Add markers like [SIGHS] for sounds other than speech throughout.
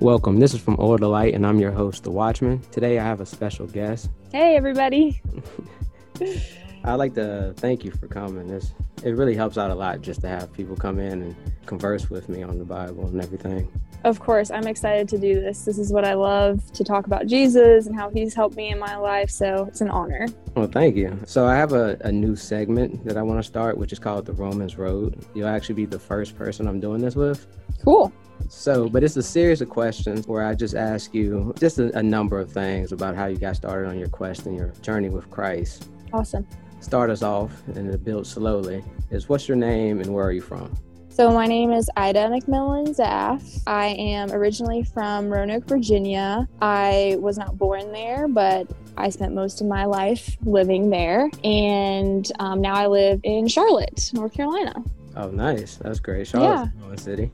Welcome. This is from Oil to Light, and I'm your host, The Watchman. Today I have a special guest. Hey, everybody. [LAUGHS] I'd like to thank you for coming. This it really helps out a lot just to have people come in and converse with me on the Bible and everything. Of course, I'm excited to do this. This is what I love to talk about Jesus and how he's helped me in my life. So it's an honor. Well, thank you. So I have a, a new segment that I want to start, which is called the Romans Road. You'll actually be the first person I'm doing this with. Cool. So, but it's a series of questions where I just ask you just a, a number of things about how you got started on your quest and your journey with Christ. Awesome. Start us off and it builds slowly. Is what's your name and where are you from? So, my name is Ida McMillan Zaff. I am originally from Roanoke, Virginia. I was not born there, but I spent most of my life living there. And um, now I live in Charlotte, North Carolina. Oh, nice. That's great. Charlotte's yeah. a city.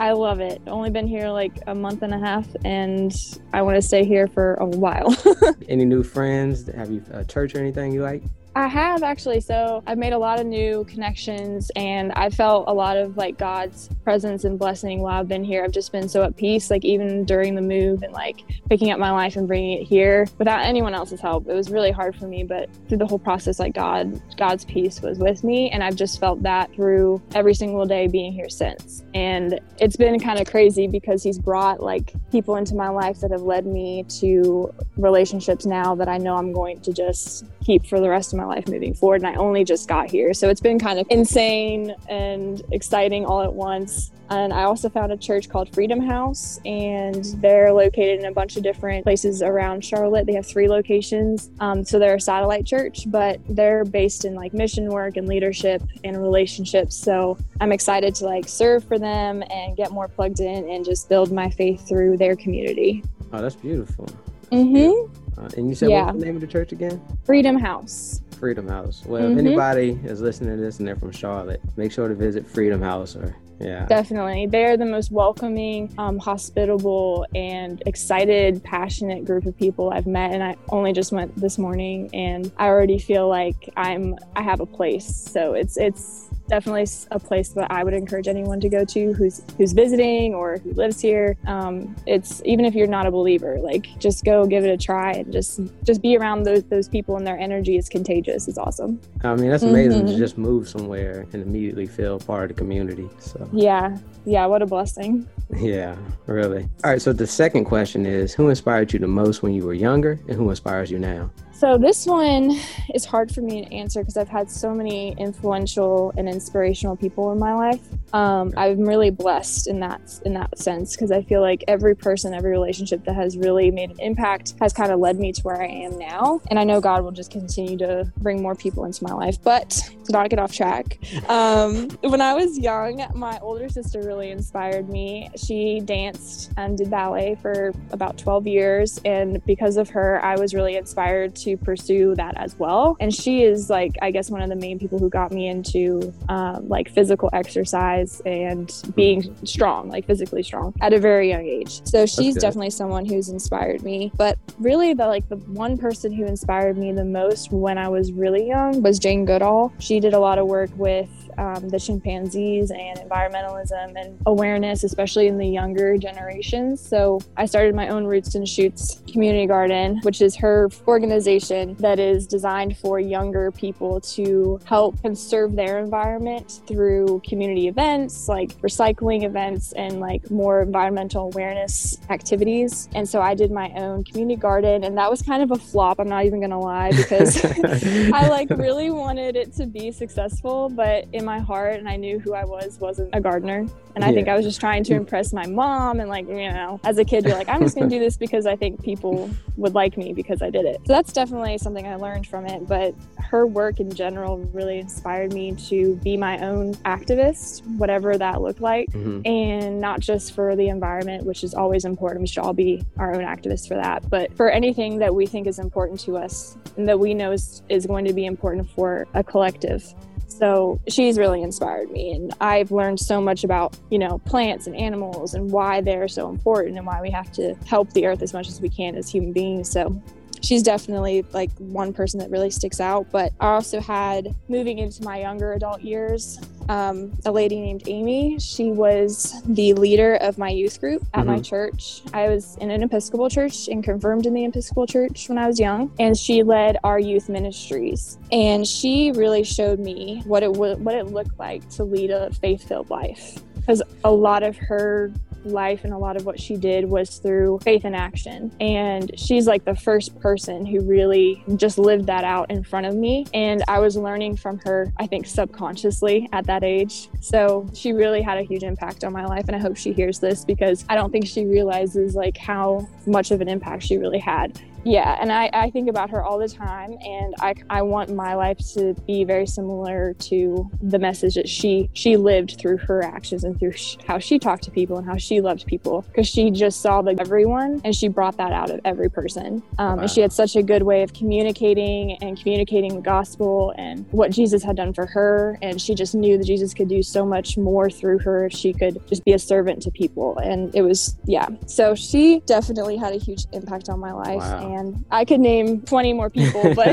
I love it. Only been here like a month and a half, and I want to stay here for a while. [LAUGHS] Any new friends? Have you a church or anything you like? I have actually. So I've made a lot of new connections and I felt a lot of like God's presence and blessing while I've been here. I've just been so at peace, like even during the move and like picking up my life and bringing it here without anyone else's help. It was really hard for me, but through the whole process, like God, God's peace was with me. And I've just felt that through every single day being here since. And it's been kind of crazy because He's brought like people into my life that have led me to relationships now that I know I'm going to just keep for the rest of my life moving forward. And I only just got here. So it's been kind of insane and exciting all at once. And I also found a church called Freedom House, and they're located in a bunch of different places around Charlotte. They have three locations. Um, so they're a satellite church, but they're based in like mission work and leadership and relationships. So I'm excited to like serve for them and get more plugged in and just build my faith through their community. Oh, that's beautiful. Mm-hmm. Uh, and you said yeah. what's the name of the church again? Freedom House. Freedom House. Well, mm-hmm. if anybody is listening to this and they're from Charlotte, make sure to visit Freedom House or yeah. Definitely. They're the most welcoming, um, hospitable, and excited, passionate group of people I've met. And I only just went this morning and I already feel like I'm I have a place. So it's it's definitely a place that I would encourage anyone to go to who's who's visiting or who lives here. Um, it's even if you're not a believer, like just go give it a try and just just be around those those people and their energy is contagious. It's awesome. I mean, that's amazing mm-hmm. to just move somewhere and immediately feel part of the community. So yeah, yeah, what a blessing. [LAUGHS] Yeah, really. All right, so the second question is who inspired you the most when you were younger and who inspires you now? So this one is hard for me to answer because I've had so many influential and inspirational people in my life. Um, I'm really blessed in that in that sense because I feel like every person, every relationship that has really made an impact has kind of led me to where I am now. And I know God will just continue to bring more people into my life. But to not get off track, um, when I was young, my older sister really inspired me. She danced and did ballet for about 12 years, and because of her, I was really inspired to to pursue that as well. And she is like, I guess, one of the main people who got me into um, like physical exercise and being strong, like physically strong at a very young age. So she's definitely someone who's inspired me. But really, the like the one person who inspired me the most when I was really young was Jane Goodall. She did a lot of work with um, the chimpanzees and environmentalism and awareness, especially in the younger generations. So I started my own Roots and Shoots community garden, which is her organization that is designed for younger people to help conserve their environment through community events like recycling events and like more environmental awareness activities. And so I did my own community garden, and that was kind of a flop. I'm not even gonna lie because [LAUGHS] I like really wanted it to be successful, but in my heart and I knew who I was wasn't a gardener. And I yeah. think I was just trying to impress my mom. And, like, you know, as a kid, you're like, I'm just going to do this because I think people would like me because I did it. So that's definitely something I learned from it. But her work in general really inspired me to be my own activist, whatever that looked like. Mm-hmm. And not just for the environment, which is always important. We should all be our own activists for that. But for anything that we think is important to us and that we know is, is going to be important for a collective. So she's really inspired me. And I've learned so much about, you know, plants and animals and why they're so important and why we have to help the earth as much as we can as human beings. So she's definitely like one person that really sticks out. But I also had moving into my younger adult years, um, a lady named Amy. She was the leader of my youth group at mm-hmm. my church. I was in an Episcopal church and confirmed in the Episcopal church when I was young, and she led our youth ministries. And she really showed me what it w- what it looked like to lead a faith-filled life because a lot of her life and a lot of what she did was through faith in action. And she's like the first person who really just lived that out in front of me. And I was learning from her, I think, subconsciously at that age. So she really had a huge impact on my life. And I hope she hears this because I don't think she realizes like how much of an impact she really had yeah and I, I think about her all the time and I, I want my life to be very similar to the message that she she lived through her actions and through sh- how she talked to people and how she loved people because she just saw the everyone and she brought that out of every person. Um, wow. and she had such a good way of communicating and communicating the gospel and what jesus had done for her and she just knew that jesus could do so much more through her if she could just be a servant to people and it was yeah. So she definitely had a huge impact on my life wow. and I could name 20 more people, but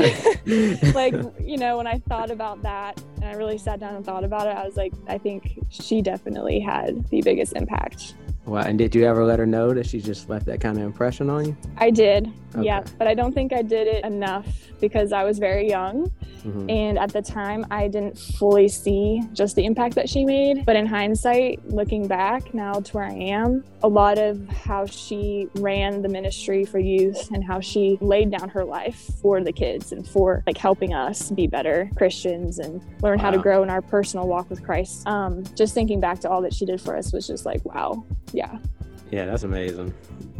[LAUGHS] like, you know, when I thought about that and I really sat down and thought about it, I was like, I think she definitely had the biggest impact. Wow. And did you ever let her know that she just left that kind of impression on you? I did. Okay. Yeah. But I don't think I did it enough because I was very young. Mm-hmm. And at the time, I didn't fully see just the impact that she made. But in hindsight, looking back now to where I am, a lot of how she ran the ministry for youth and how she laid down her life for the kids and for like helping us be better Christians and learn wow. how to grow in our personal walk with Christ. Um, just thinking back to all that she did for us was just like, wow, yeah. Yeah, that's amazing.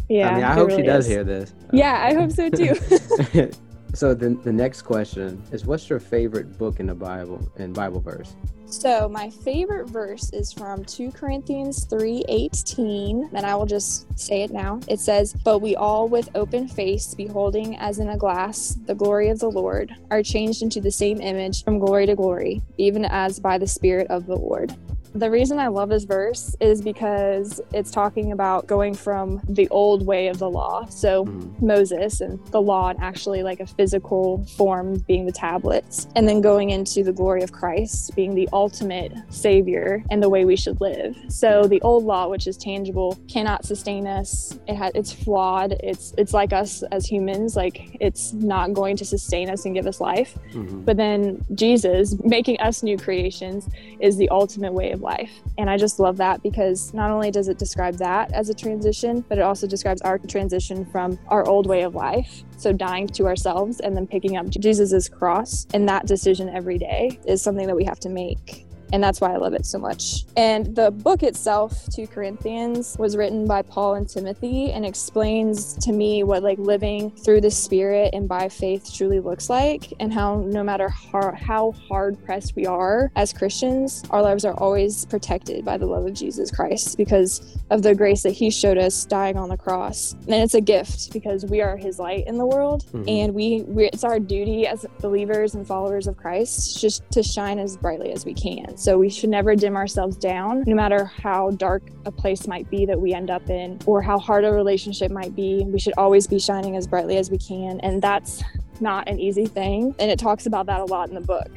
Yeah. I mean, I hope really she does is. hear this. Yeah, I hope so too. [LAUGHS] [LAUGHS] so the the next question is what's your favorite book in the Bible and Bible verse? So my favorite verse is from 2 Corinthians 3:18, and I will just say it now. It says, "But we all with open face beholding as in a glass the glory of the Lord are changed into the same image from glory to glory, even as by the spirit of the Lord." The reason I love this verse is because it's talking about going from the old way of the law, so mm-hmm. Moses and the law, and actually like a physical form being the tablets, and then going into the glory of Christ being the ultimate savior and the way we should live. So the old law, which is tangible, cannot sustain us. It has it's flawed. It's it's like us as humans, like it's not going to sustain us and give us life. Mm-hmm. But then Jesus, making us new creations, is the ultimate way of life. And I just love that because not only does it describe that as a transition, but it also describes our transition from our old way of life. So dying to ourselves and then picking up Jesus's cross. And that decision every day is something that we have to make and that's why I love it so much. And the book itself, 2 Corinthians, was written by Paul and Timothy and explains to me what like living through the spirit and by faith truly looks like and how no matter how, how hard pressed we are as Christians, our lives are always protected by the love of Jesus Christ because of the grace that he showed us dying on the cross. And it's a gift because we are his light in the world mm-hmm. and we it's our duty as believers and followers of Christ just to shine as brightly as we can. So we should never dim ourselves down, no matter how dark a place might be that we end up in or how hard a relationship might be. We should always be shining as brightly as we can. And that's not an easy thing. And it talks about that a lot in the book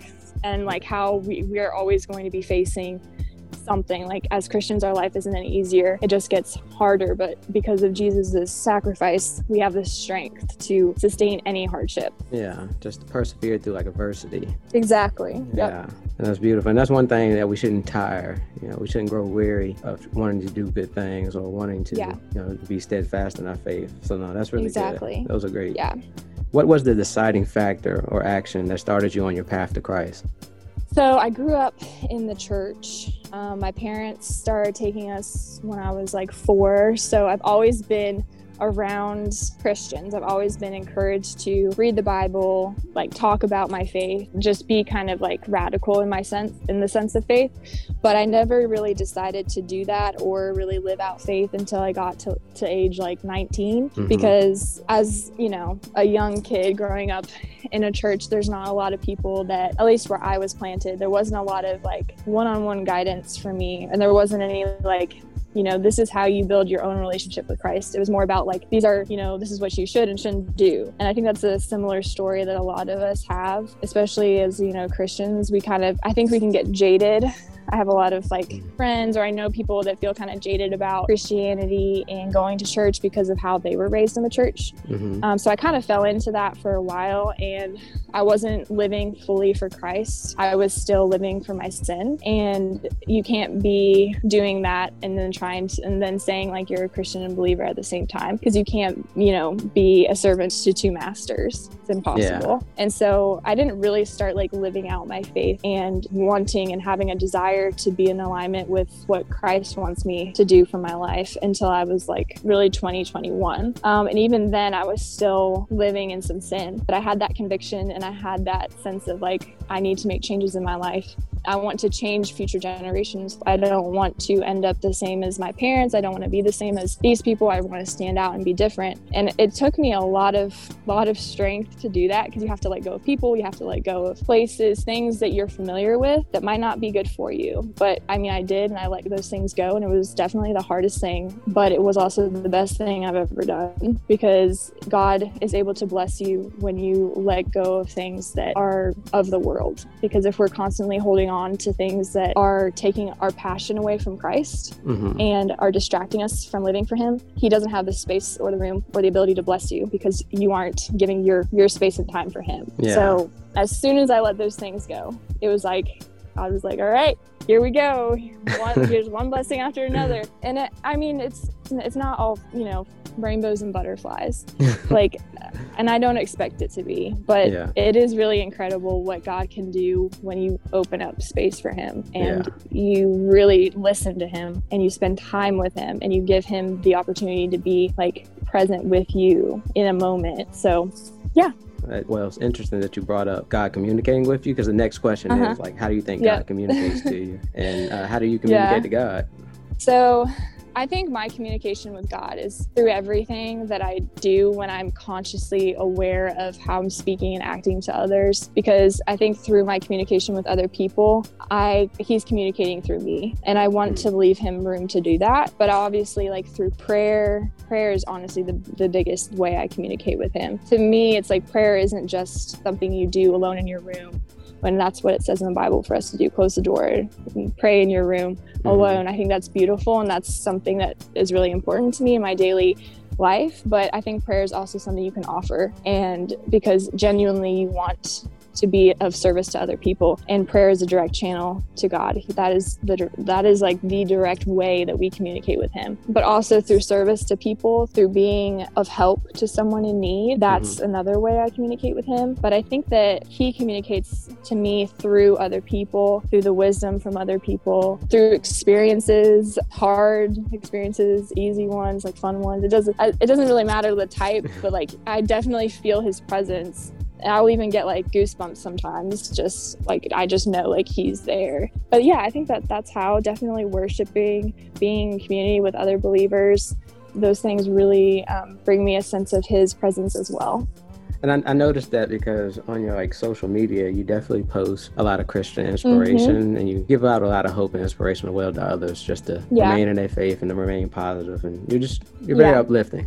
and like how we, we are always going to be facing something. Like as Christians, our life isn't any easier. It just gets harder. But because of Jesus' sacrifice, we have the strength to sustain any hardship. Yeah, just persevere through like adversity. Exactly. Yep. And that's beautiful. And that's one thing that we shouldn't tire. You know, we shouldn't grow weary of wanting to do good things or wanting to, yeah. you know, be steadfast in our faith. So no, that's really exactly. good. Those are great. Yeah. What was the deciding factor or action that started you on your path to Christ? So I grew up in the church. Um, my parents started taking us when I was like four. So I've always been around Christians. I've always been encouraged to read the Bible, like talk about my faith, just be kind of like radical in my sense in the sense of faith. But I never really decided to do that or really live out faith until I got to, to age like 19 mm-hmm. because as, you know, a young kid growing up in a church, there's not a lot of people that at least where I was planted, there wasn't a lot of like one-on-one guidance for me and there wasn't any like you know, this is how you build your own relationship with Christ. It was more about like, these are, you know, this is what you should and shouldn't do. And I think that's a similar story that a lot of us have, especially as, you know, Christians. We kind of, I think we can get jaded I have a lot of like friends, or I know people that feel kind of jaded about Christianity and going to church because of how they were raised in the church. Mm-hmm. Um, so I kind of fell into that for a while, and I wasn't living fully for Christ. I was still living for my sin, and you can't be doing that and then trying to, and then saying like you're a Christian and believer at the same time because you can't, you know, be a servant to two masters. It's impossible. Yeah. And so I didn't really start like living out my faith and wanting and having a desire desire to be in alignment with what Christ wants me to do for my life until I was like really 2021. Um, and even then, I was still living in some sin. But I had that conviction and I had that sense of like, I need to make changes in my life. I want to change future generations. I don't want to end up the same as my parents. I don't want to be the same as these people. I want to stand out and be different. And it took me a lot of lot of strength to do that because you have to let go of people, you have to let go of places, things that you're familiar with that might not be good for you. But I mean, I did and I let those things go and it was definitely the hardest thing, but it was also the best thing I've ever done because God is able to bless you when you let go of things that are of the world. Because if we're constantly holding on on to things that are taking our passion away from Christ mm-hmm. and are distracting us from living for Him, He doesn't have the space or the room or the ability to bless you because you aren't giving your your space and time for Him. Yeah. So as soon as I let those things go, it was like I was like, all right, here we go. One, [LAUGHS] here's one blessing after another. And it, I mean, it's it's not all you know rainbows and butterflies [LAUGHS] like and i don't expect it to be but yeah. it is really incredible what god can do when you open up space for him and yeah. you really listen to him and you spend time with him and you give him the opportunity to be like present with you in a moment so yeah well, it's interesting that you brought up God communicating with you because the next question uh-huh. is like, how do you think yep. God communicates to you, and uh, how do you [LAUGHS] communicate yeah. to God? So, I think my communication with God is through everything that I do when I'm consciously aware of how I'm speaking and acting to others because I think through my communication with other people, I he's communicating through me and I want to leave him room to do that, but obviously like through prayer, prayer is honestly the, the biggest way I communicate with him. To me, it's like prayer isn't just something you do alone in your room when that's what it says in the Bible for us to do close the door, and pray in your room mm-hmm. alone. I think that's beautiful and that's something that is really important to me in my daily life. But I think prayer is also something you can offer. And because genuinely you want to be of service to other people. And prayer is a direct channel to god. That is the that is like the direct way that we communicate with him. But also through service to people through being of help to someone in need that's mm-hmm. another way i communicate with him. But i think that he communicates to me through other people through the wisdom from other people through experiences hard experiences easy ones like fun ones. It doesn't it doesn't really matter the type but like i definitely feel his presence I'll even get like goosebumps sometimes, just like I just know like he's there. But yeah, I think that that's how definitely worshiping, being in community with other believers, those things really um, bring me a sense of his presence as well. And I, I, noticed that because on your like social media, you definitely post a lot of Christian inspiration mm-hmm. and you give out a lot of hope and inspiration as well to others just to yeah. remain in their faith and to remain positive. And you're just, you're very yeah. uplifting.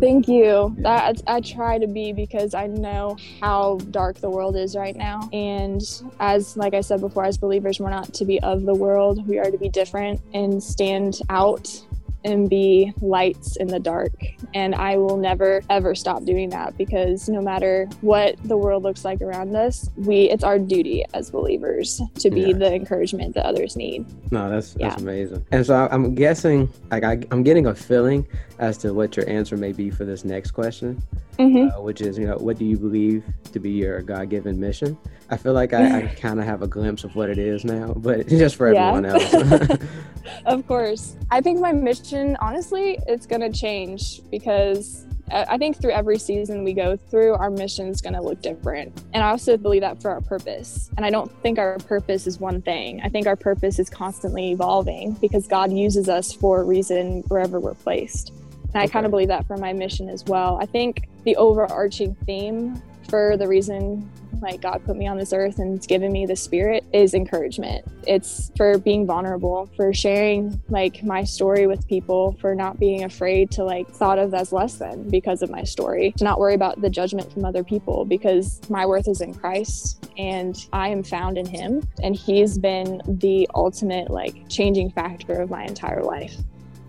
Thank you. That I try to be because I know how dark the world is right now. And as like I said before, as believers, we're not to be of the world. We are to be different and stand out and be lights in the dark. And I will never ever stop doing that because no matter what the world looks like around us, we it's our duty as believers to be yeah. the encouragement that others need. No, that's that's yeah. amazing. And so I'm guessing, like I, I'm getting a feeling as to what your answer may be for this next question, mm-hmm. uh, which is, you know, what do you believe to be your God-given mission? I feel like I, I [LAUGHS] kind of have a glimpse of what it is now, but [LAUGHS] just for yeah. everyone else. [LAUGHS] of course. I think my mission, honestly, it's going to change because I think through every season we go through, our mission is going to look different. And I also believe that for our purpose. And I don't think our purpose is one thing. I think our purpose is constantly evolving because God uses us for a reason wherever we're placed. And okay. I kind of believe that for my mission as well. I think the overarching theme for the reason like God put me on this earth and given me the spirit is encouragement. It's for being vulnerable, for sharing like my story with people, for not being afraid to like thought of as less than because of my story, to not worry about the judgment from other people because my worth is in Christ and I am found in him and he's been the ultimate like changing factor of my entire life.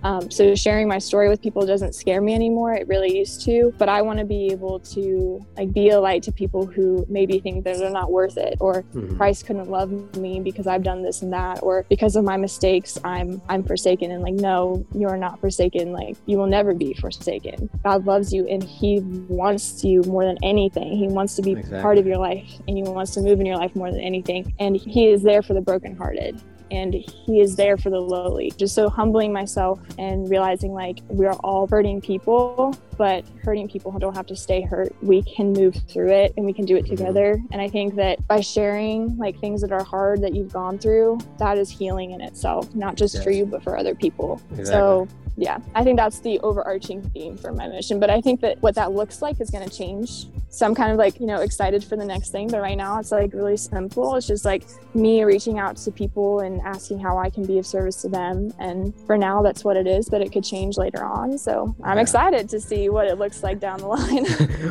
Um, so sharing my story with people doesn't scare me anymore. It really used to, but I want to be able to like be a light to people who maybe think that they're not worth it, or mm-hmm. Christ couldn't love me because I've done this and that, or because of my mistakes I'm I'm forsaken. And like, no, you're not forsaken. Like you will never be forsaken. God loves you, and He wants you more than anything. He wants to be exactly. part of your life, and He wants to move in your life more than anything. And He is there for the brokenhearted and he is there for the lowly. Just so humbling myself and realizing like we are all hurting people, but hurting people who don't have to stay hurt. We can move through it and we can do it mm-hmm. together. And I think that by sharing like things that are hard that you've gone through, that is healing in itself, not just yes. for you, but for other people. Exactly. So yeah, I think that's the overarching theme for my mission. But I think that what that looks like is going to change. So I'm kind of like, you know, excited for the next thing. But right now it's like really simple. It's just like me reaching out to people and asking how I can be of service to them. And for now, that's what it is, but it could change later on. So I'm yeah. excited to see what it looks like down the line.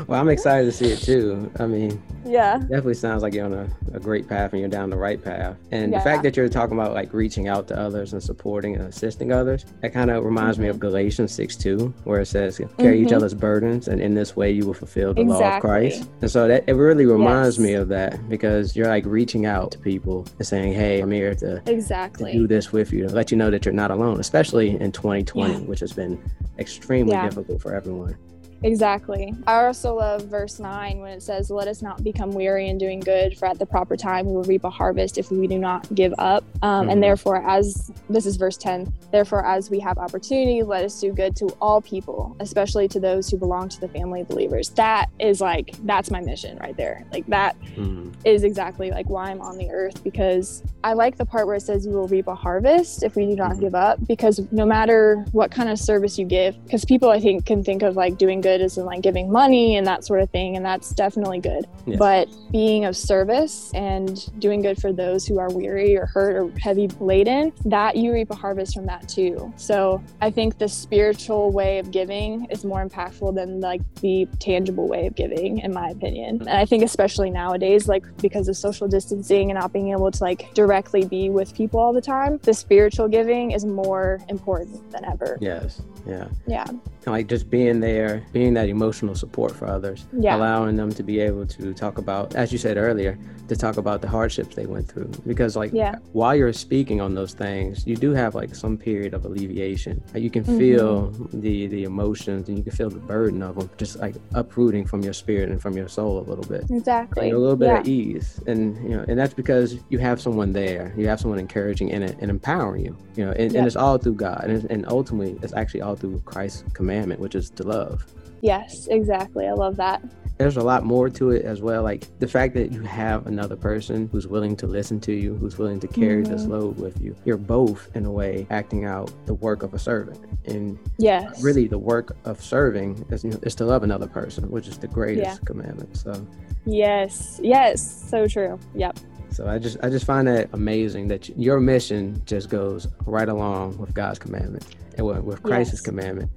[LAUGHS] well, I'm excited to see it too. I mean, yeah, definitely sounds like you're on a, a great path and you're down the right path. And yeah. the fact that you're talking about like reaching out to others and supporting and assisting others, that kind of reminds me of Galatians 6 2, where it says, Carry mm-hmm. each other's burdens, and in this way you will fulfill the exactly. law of Christ. And so that it really reminds yes. me of that because you're like reaching out to people and saying, Hey, I'm here to, exactly. to do this with you, to let you know that you're not alone, especially in 2020, yeah. which has been extremely yeah. difficult for everyone. Exactly. I also love verse 9 when it says, Let us not become weary in doing good, for at the proper time we will reap a harvest if we do not give up. Um, mm-hmm. And therefore, as this is verse 10, therefore, as we have opportunity, let us do good to all people, especially to those who belong to the family of believers. That is like, that's my mission right there. Like, that mm-hmm. is exactly like why I'm on the earth because I like the part where it says you will reap a harvest if we do not mm-hmm. give up, because no matter what kind of service you give, because people I think can think of like doing good good is in like giving money and that sort of thing, and that's definitely good. But being of service and doing good for those who are weary or hurt or heavy laden, that you reap a harvest from that too. So I think the spiritual way of giving is more impactful than like the tangible way of giving, in my opinion. And I think especially nowadays, like because of social distancing and not being able to like directly be with people all the time, the spiritual giving is more important than ever. Yes. Yeah. Yeah. Like just being there, being that emotional support for others, yeah. allowing them to be able to talk about, as you said earlier, to talk about the hardships they went through. Because like yeah. while you're speaking on those things, you do have like some period of alleviation. Like, you can mm-hmm. feel the the emotions and you can feel the burden of them just like uprooting from your spirit and from your soul a little bit. Exactly. a little bit yeah. at ease, and you know, and that's because you have someone there. You have someone encouraging in it and empowering you. You know, and, yep. and it's all through God, and, and ultimately, it's actually all through Christ's commandment, which is to love. Yes, exactly. I love that. There's a lot more to it as well. Like the fact that you have another person who's willing to listen to you, who's willing to carry mm-hmm. this load with you. You're both, in a way, acting out the work of a servant. And yes, really, the work of serving is, is to love another person, which is the greatest yeah. commandment. So, yes, yes, so true. Yep. So I just I just find that amazing that your mission just goes right along with God's commandment and with Christ's yes. commandment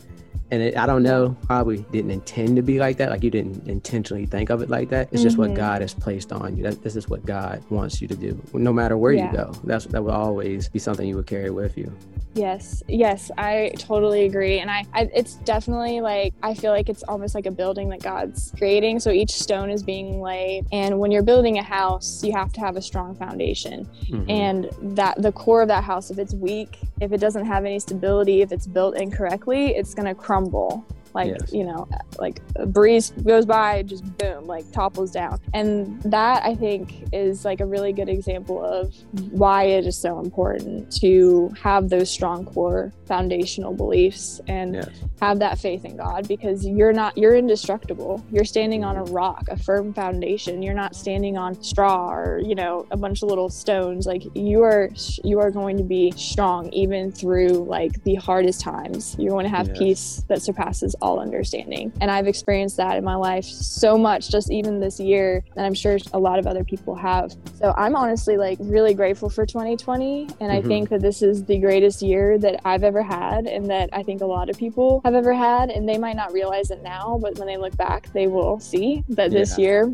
and it, I don't know, probably didn't intend to be like that. Like you didn't intentionally think of it like that. It's mm-hmm. just what mm-hmm. God has placed on you. That, this is what God wants you to do, no matter where yeah. you go. That's that will always be something you would carry with you. Yes, yes, I totally agree, and I, I it's definitely like I feel like it's almost like a building that God's creating. So each stone is being laid, and when you're building a house, you have to have a strong foundation, mm-hmm. and that the core of that house, if it's weak, if it doesn't have any stability, if it's built incorrectly, it's gonna crumble crumble like yes. you know like a breeze goes by just boom like topples down and that i think is like a really good example of why it is so important to have those strong core foundational beliefs and yes. have that faith in god because you're not you're indestructible you're standing on a mm-hmm. rock a firm foundation you're not standing on straw or you know a bunch of little stones like you are you are going to be strong even through like the hardest times you're going to have yes. peace that surpasses all understanding. And I've experienced that in my life so much, just even this year, and I'm sure a lot of other people have. So I'm honestly like really grateful for 2020. And mm-hmm. I think that this is the greatest year that I've ever had, and that I think a lot of people have ever had. And they might not realize it now, but when they look back, they will see that this yeah. year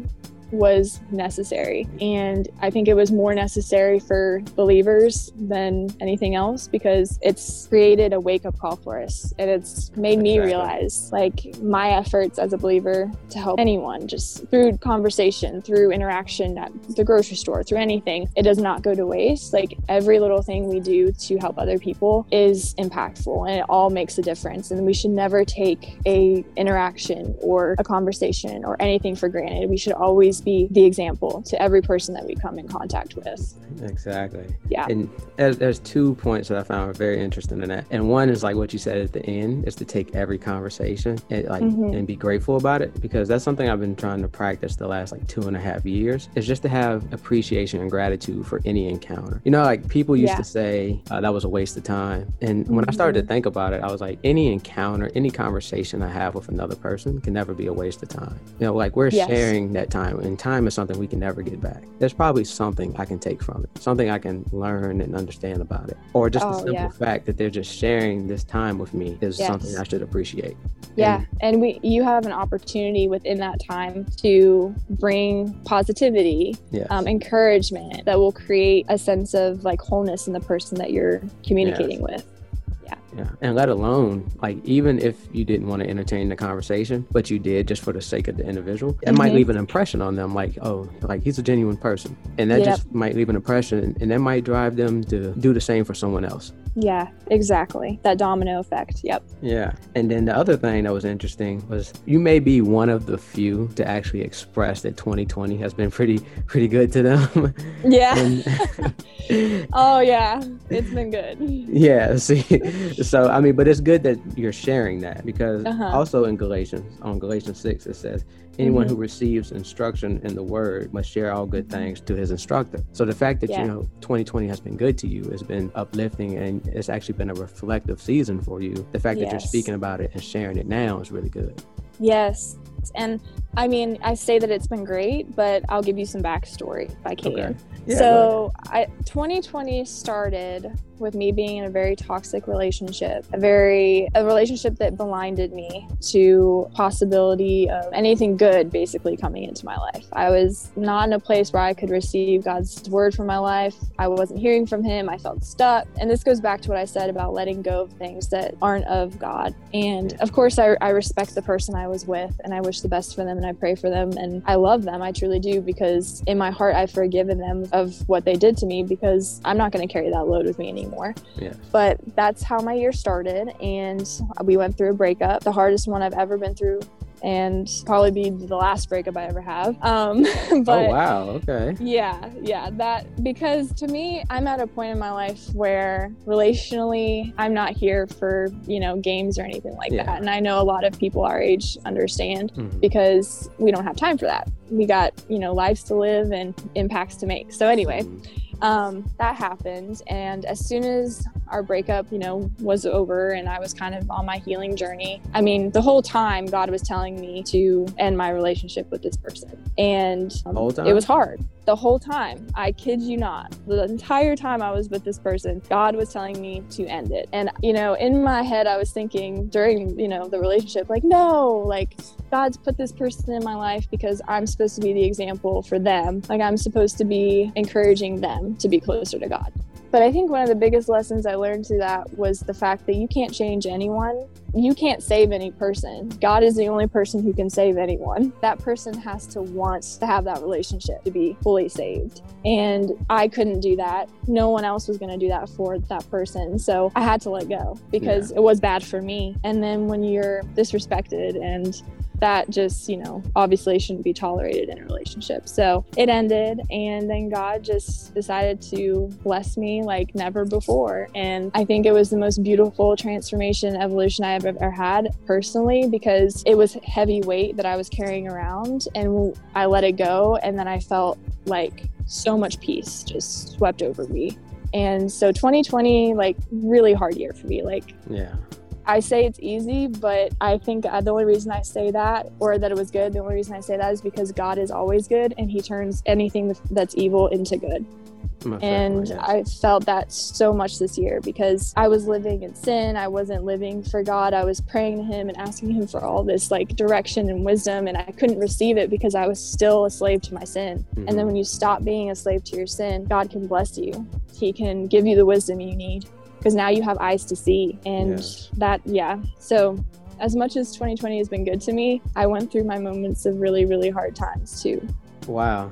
was necessary. And I think it was more necessary for believers than anything else because it's created a wake up call for us. And it's made me realize like my efforts as a believer to help anyone just through conversation, through interaction at the grocery store, through anything, it does not go to waste. Like every little thing we do to help other people is impactful and it all makes a difference. And we should never take a interaction or a conversation or anything for granted. We should always always be the example to every person that we come in contact with. Exactly. Yeah. And there's two points that I found very interesting in that. And one is like what you said at the end is to take every conversation and like mm-hmm. and be grateful about it because that's something I've been trying to practice the last like two and a half years. Is just to have appreciation and gratitude for any encounter. You know, like people used yeah. to say uh, that was a waste of time, and mm-hmm. when I started to mm-hmm. think about it, I was like, any encounter, any conversation I have with another person can never be a waste of time. You know, like we're yes. sharing that time and time is something we can never get back. There's probably something I can take from it, something I can learn and understand about it, or just oh, the simple yeah. fact that they're just sharing this time with me is yes. something I should appreciate. Yeah, and, and we you have an opportunity within that time to bring positivity, yes. um, encouragement that will create a sense of like wholeness in the person that you're communicating yes. with. Yeah. And let alone, like, even if you didn't want to entertain the conversation, but you did just for the sake of the individual, it mm-hmm. might leave an impression on them, like, oh, like he's a genuine person. And that yep. just might leave an impression and that might drive them to do the same for someone else. Yeah, exactly. That domino effect. Yep. Yeah. And then the other thing that was interesting was you may be one of the few to actually express that 2020 has been pretty, pretty good to them. Yeah. [LAUGHS] [LAUGHS] oh, yeah. It's been good. Yeah. See, so I mean, but it's good that you're sharing that because uh-huh. also in Galatians, on Galatians six, it says, "Anyone mm-hmm. who receives instruction in the word must share all good things to his instructor." So the fact that yeah. you know 2020 has been good to you, has been uplifting, and it's actually been a reflective season for you. The fact yes. that you're speaking about it and sharing it now is really good. Yes, and I mean, I say that it's been great, but I'll give you some backstory if I can. Okay. Yeah, so, I, 2020 started with me being in a very toxic relationship, a very a relationship that blinded me to possibility of anything good basically coming into my life. I was not in a place where I could receive God's word for my life. I wasn't hearing from him. I felt stuck. And this goes back to what I said about letting go of things that aren't of God. And of course I, I respect the person I was with and I wish the best for them and I pray for them and I love them. I truly do because in my heart I've forgiven them of what they did to me because I'm not going to carry that load with me anymore. Yeah. But that's how my year started and we went through a breakup, the hardest one I've ever been through and probably be the last breakup I ever have. Um, [LAUGHS] but oh wow, okay. Yeah, yeah, that because to me, I'm at a point in my life where relationally, I'm not here for you know games or anything like yeah. that, and I know a lot of people our age understand mm-hmm. because we don't have time for that. We got you know lives to live and impacts to make. So anyway. Mm-hmm um, that happened and as soon as our breakup you know was over and i was kind of on my healing journey i mean the whole time god was telling me to end my relationship with this person. And um, it was hard the whole time. I kid you not. The entire time I was with this person, God was telling me to end it. And, you know, in my head, I was thinking during, you know, the relationship, like, no, like, God's put this person in my life because I'm supposed to be the example for them. Like, I'm supposed to be encouraging them to be closer to God. But I think one of the biggest lessons I learned through that was the fact that you can't change anyone. You can't save any person. God is the only person who can save anyone. That person has to want to have that relationship to be fully saved. And I couldn't do that. No one else was going to do that for that person. So I had to let go because yeah. it was bad for me. And then when you're disrespected and that just, you know, obviously shouldn't be tolerated in a relationship. So it ended, and then God just decided to bless me like never before. And I think it was the most beautiful transformation, evolution I have ever had personally because it was heavy weight that I was carrying around, and I let it go, and then I felt like so much peace just swept over me. And so 2020, like really hard year for me. Like, yeah I say it's easy, but I think the only reason I say that or that it was good, the only reason I say that is because God is always good and he turns anything that's evil into good. and yes. I felt that so much this year because I was living in sin. I wasn't living for God. I was praying to Him and asking Him for all this like direction and wisdom, and I couldn't receive it because I was still a slave to my sin. Mm-hmm. And then mm-hmm. when you stop being a slave to your sin, God can bless you. He can give you the wisdom you need because now you have eyes to see. And yeah. that, yeah. So as much as 2020 has been good to me, I went through my moments of really, really hard times too. Wow.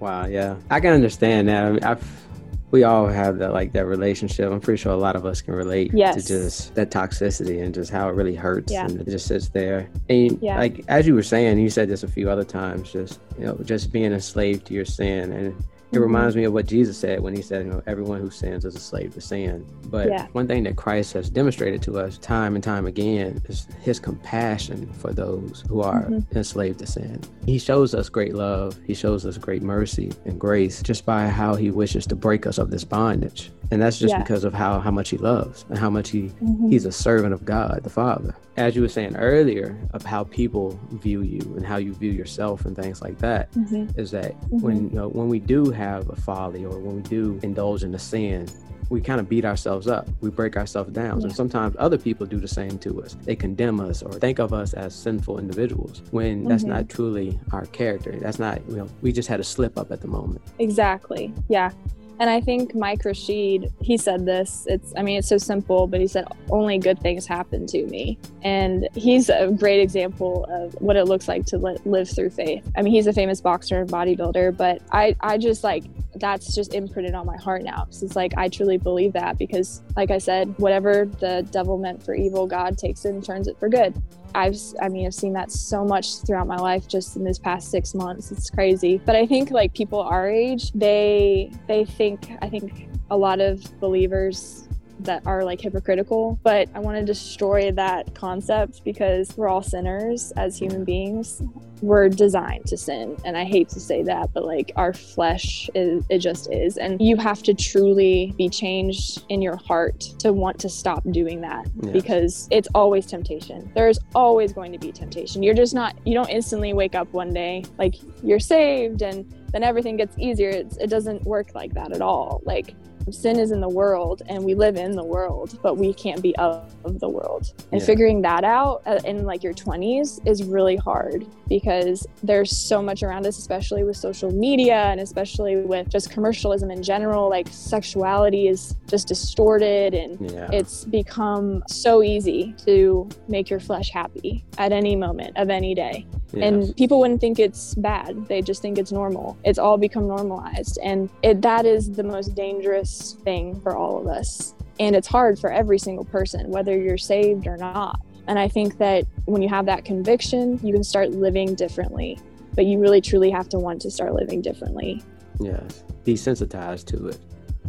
Wow. Yeah. I can understand that. I've, we all have that like that relationship. I'm pretty sure a lot of us can relate yes. to just that toxicity and just how it really hurts yeah. and it just sits there. And yeah. like as you were saying, you said this a few other times, just you know, just being a slave to your sin and it reminds me of what Jesus said when he said, you know, everyone who sins is a slave to sin. But yeah. one thing that Christ has demonstrated to us time and time again is his compassion for those who are mm-hmm. enslaved to sin. He shows us great love, he shows us great mercy and grace just by how he wishes to break us of this bondage. And that's just yeah. because of how, how much he loves and how much he mm-hmm. he's a servant of God the Father. As you were saying earlier of how people view you and how you view yourself and things like that, mm-hmm. is that when mm-hmm. you know, when we do have a folly or when we do indulge in a sin, we kind of beat ourselves up. We break ourselves down. Yeah. And sometimes other people do the same to us. They condemn us or think of us as sinful individuals when mm-hmm. that's not truly our character. That's not, you know, we just had a slip up at the moment. Exactly. Yeah. And I think Mike Rashid, he said this. It's, I mean, it's so simple, but he said, only good things happen to me. And he's a great example of what it looks like to li- live through faith. I mean, he's a famous boxer and bodybuilder, but I, I just like, that's just imprinted on my heart now. So it's like, I truly believe that because, like I said, whatever the devil meant for evil, God takes it and turns it for good. I've, I mean, I've seen that so much throughout my life just in this past six months. It's crazy. But I think like people our age, they, they think, I think a lot of believers that are like hypocritical, but I want to destroy that concept because we're all sinners as human beings. We're designed to sin. And I hate to say that, but like our flesh is it just is. And you have to truly be changed in your heart to want to stop doing that because it's always temptation. There's always going to be temptation. You're just not you don't instantly wake up one day like you're saved and then everything gets easier. It's, it doesn't work like that at all. Like sin is in the world and we live in the world but we can't be of the world and yeah. figuring that out uh, in like your 20s is really hard because there's so much around us especially with social media and especially with just commercialism in general like sexuality is just distorted and yeah. it's become so easy to make your flesh happy at any moment of any day yes. and people wouldn't think it's bad they just think it's normal it's all become normalized and it, that is the most dangerous thing for all of us. And it's hard for every single person, whether you're saved or not. And I think that when you have that conviction, you can start living differently. But you really truly have to want to start living differently. Yes. Desensitized to it.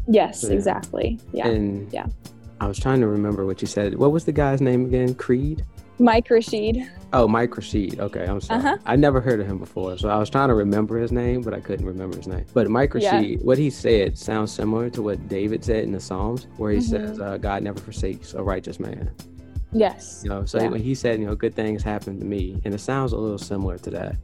Yes, yeah. exactly. Yeah. And yeah. I was trying to remember what you said. What was the guy's name again? Creed? Mike Rashid. Oh, Mike Rashid. Okay, I'm sorry. Uh-huh. I never heard of him before, so I was trying to remember his name, but I couldn't remember his name. But Mike Rashid, yeah. what he said sounds similar to what David said in the Psalms, where he mm-hmm. says, uh, "God never forsakes a righteous man." Yes. You know, so yeah. when he said, you know, good things happen to me, and it sounds a little similar to that.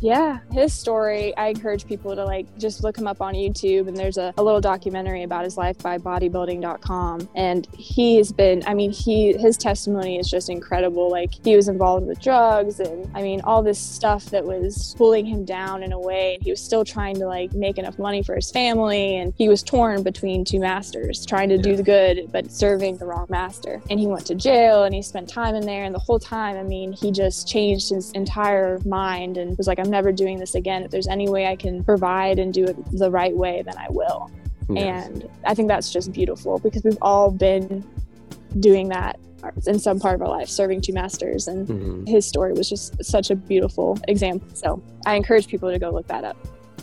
Yeah, his story, I encourage people to like just look him up on YouTube. And there's a, a little documentary about his life by bodybuilding.com. And he's been, I mean, he his testimony is just incredible. Like he was involved with drugs and I mean, all this stuff that was pulling him down in a way. And he was still trying to like make enough money for his family. And he was torn between two masters, trying to yeah. do the good, but serving the wrong master. And he went to jail and he spent time in there. And the whole time, I mean, he just changed his entire mind and was like, I'm never doing this again. If there's any way I can provide and do it the right way, then I will. Yes. And I think that's just beautiful because we've all been doing that in some part of our life, serving two masters. And mm-hmm. his story was just such a beautiful example. So I encourage people to go look that up.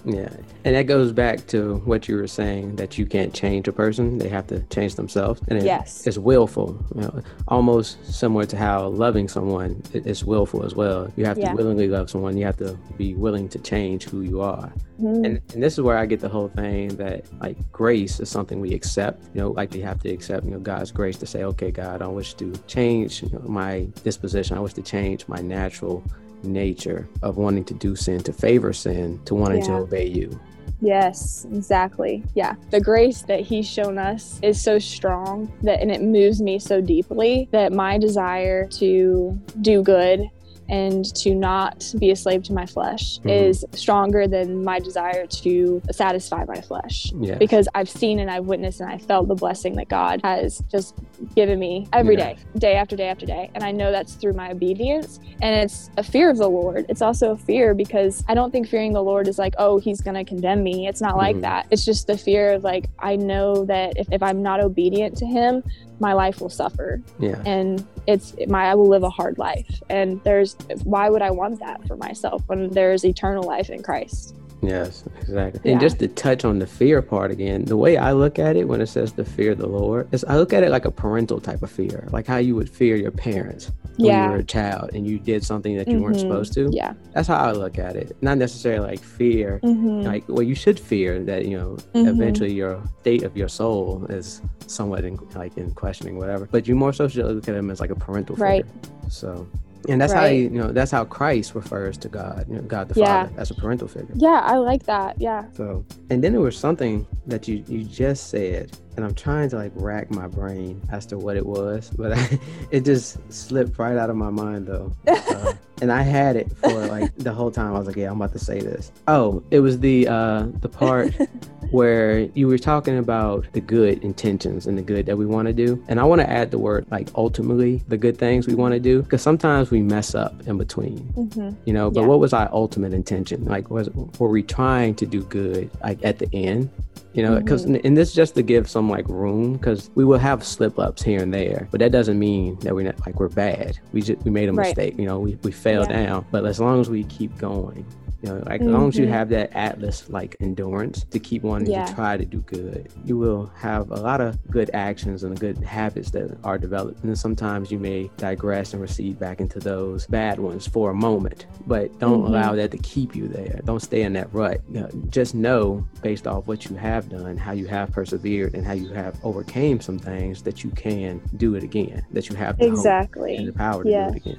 Yeah. And that goes back to what you were saying that you can't change a person. They have to change themselves. And it, yes. it's willful. You know, almost similar to how loving someone is willful as well. You have to willingly love someone. You have to be willing to change who you are. Mhm. And, and this is where I get the whole thing that like grace is something we accept. You know, like we have to accept, you know, God's grace to say, okay, God, I wish to change you know, my disposition. I wish to change my natural nature of wanting to do sin, to favor sin, to wanting to obey you. Yes, exactly. Yeah. The grace that he's shown us is so strong that and it moves me so deeply that my desire to do good and to not be a slave to my flesh Mhm. is stronger than my desire to satisfy my flesh. Yeah. Because I've seen and I've witnessed and I felt the blessing that God has just given me every Yeah. day, day after day after day. And I know that's through my obedience. And it's a fear of the Lord. It's also a fear because I don't think fearing the Lord is like, oh, he's going to condemn me. It's not like Mhm. that. It's just the fear of like, I know that if, if I'm not obedient to him, my life will suffer yeah. and it's my I will live a hard life. And there's why would I want that for myself when there's eternal life in Christ? Yes, exactly. Yeah. And just to touch on the fear part again, the way I look at it when it says to fear of the Lord is I look at it like a parental type of fear, like how you would fear your parents when you Yeah. were a child and you did something that you weren't Mhm. supposed to. Yeah. That's how I look at it. Not necessarily like fear, Mhm. like well, you should fear that you know Mhm. eventually your state of your soul is somewhat in like in questioning whatever. But you more so should look at them as like a parental. Right. So. And that's how Right. you, you know that's how Christ refers to God, you know, God the Yeah. Father, as a parental figure. Yeah, I like that. Yeah. So, and then there was something that you you just said, and I'm trying to like rack my brain as to what it was, but I, [LAUGHS] it just slipped right out of my mind though. [LAUGHS] Uh, and I had it for like the whole time. I was like, yeah, I'm about to say this. Oh, it was the uh the part [LAUGHS] where you were talking about the good intentions and the good that we want to do. And I want to add the word like ultimately the good things we want to do because sometimes we mess up in between hmm you know but Yeah. what was our ultimate intention like was were we trying to do good like at the end you know because Mhm. and this just to give some like room because we will have slip ups here and there but that doesn't mean that we're not like we're bad we just we made a Right. mistake you know we, we fell Yeah. down but as long as we keep going you know like as long as you Mhm. have that atlas like endurance to keep wanting Yeah. to try to do good you will have a lot of good actions and good habits that are developed and then sometimes you may digress and recede back into those bad ones for a moment but don't Mhm. allow that to keep you there don't stay in that rut you know, just know based off what you have done how you have persevered and how you have overcame some things that you can do it again that you have the hope and Exactly. the power to Yeah. do it again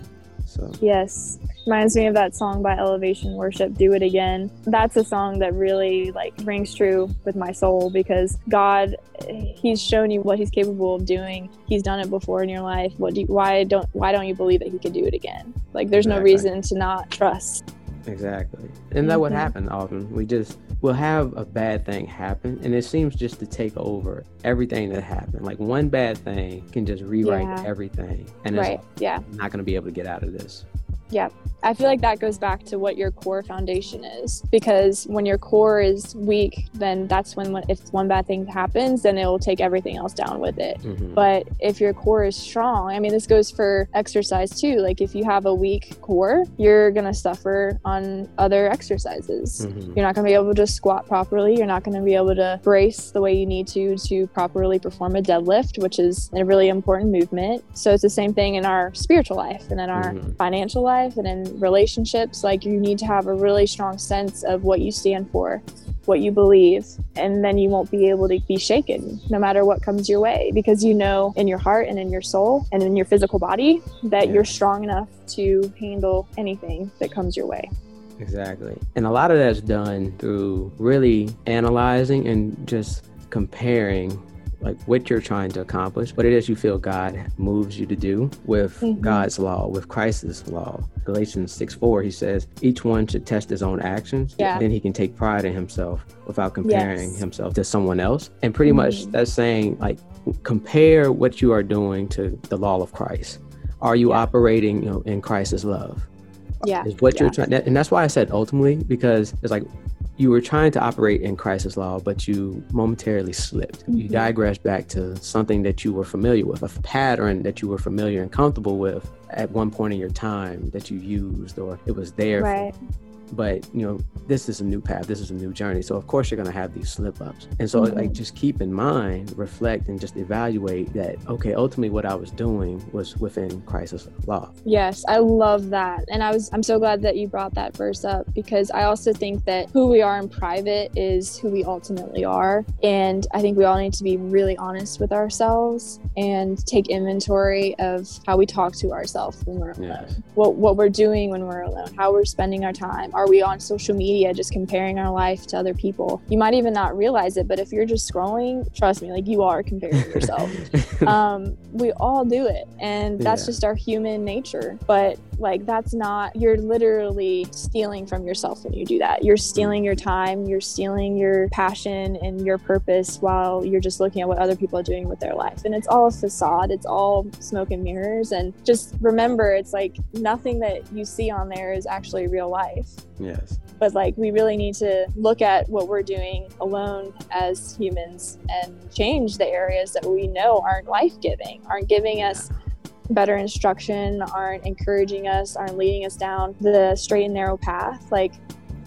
so Yes. Reminds me of that song by Elevation Worship, Do It Again. That's a song that really like rings true with my soul because God he's shown you what he's capable of doing. He's done it before in your life. What do you, why don't why don't you believe that he could do it again? Like there's no reason to not trust. Exactly. And that would Mhm. happen often. We just will have a bad thing happen and it seems just to take over everything that happened. Like one bad thing can just rewrite Yeah. everything. And Right. Yeah. it's not gonna be able to get out of this. I feel like that goes back to what your core foundation is because when your core is weak, then that's when, when if one bad thing happens, then it will take everything else down with it. Mhm. But if your core is strong, I mean, this goes for exercise too. Like if you have a weak core, you're going to suffer on other exercises. Mhm. You're not going to be able to squat properly. You're not going to be able to brace the way you need to to properly perform a deadlift, which is a really important movement. So it's the same thing in our spiritual life and in our Mhm. financial life and in relationships. Like you need to have a really strong sense of what you stand for, what you believe, and then you won't be able to be shaken no matter what comes your way because you know in your heart and in your soul and in your physical body that Yeah. you're strong enough to handle anything that comes your way. Exactly. And a lot of that's done through really analyzing and just comparing like what you're trying to accomplish, what it is you feel God moves you to do with Mhm. God's law, with Christ's law. Galatians 6 4, he says, each one should test his own actions. Yeah. Then he can take pride in himself without comparing Yes. himself to someone else. And pretty much Mhm. that's saying, like, compare what you are doing to the law of Christ. Are you Yeah. operating you know, in Christ's love? Yeah. is what you're trying and that's why i said ultimately because it's like you were trying to operate in Christ's law, but you momentarily slipped. You Mhm. digressed back to something that you were familiar with, a pattern that you were familiar and comfortable with at one point in your time that you used, or it was there. for- Right. But you know this is a new path this is a new journey. So of course you're going to have these slip ups and so mm-hmm. like just keep in mind reflect and just evaluate that okay ultimately what i was doing was within Christ's law. Yes i love that. And i was i'm so glad that you brought that verse up because i also think that who we are in private is who we ultimately are. And i think we all need to be really honest with ourselves and take inventory of how we talk to ourselves when we're alone. Yes. what, what we're doing when we're alone how we're spending our time are we on social media just comparing our life to other people? You might even not realize it but if you're just scrolling trust me like you are comparing [LAUGHS] yourself. Um, we all do it and that's yeah. just our human nature. But like that's not you're literally stealing from yourself when you do that. You're stealing your time you're stealing your passion and your purpose while you're just looking at what other people are doing with their life. And it's all a facade it's all smoke and mirrors. And just remember it's like nothing that you see on there is actually real life. Yes. But like we really need to look at what we're doing alone as humans and change the areas that we know aren't life-giving aren't giving us better instruction aren't encouraging us aren't leading us down the straight and narrow path. Like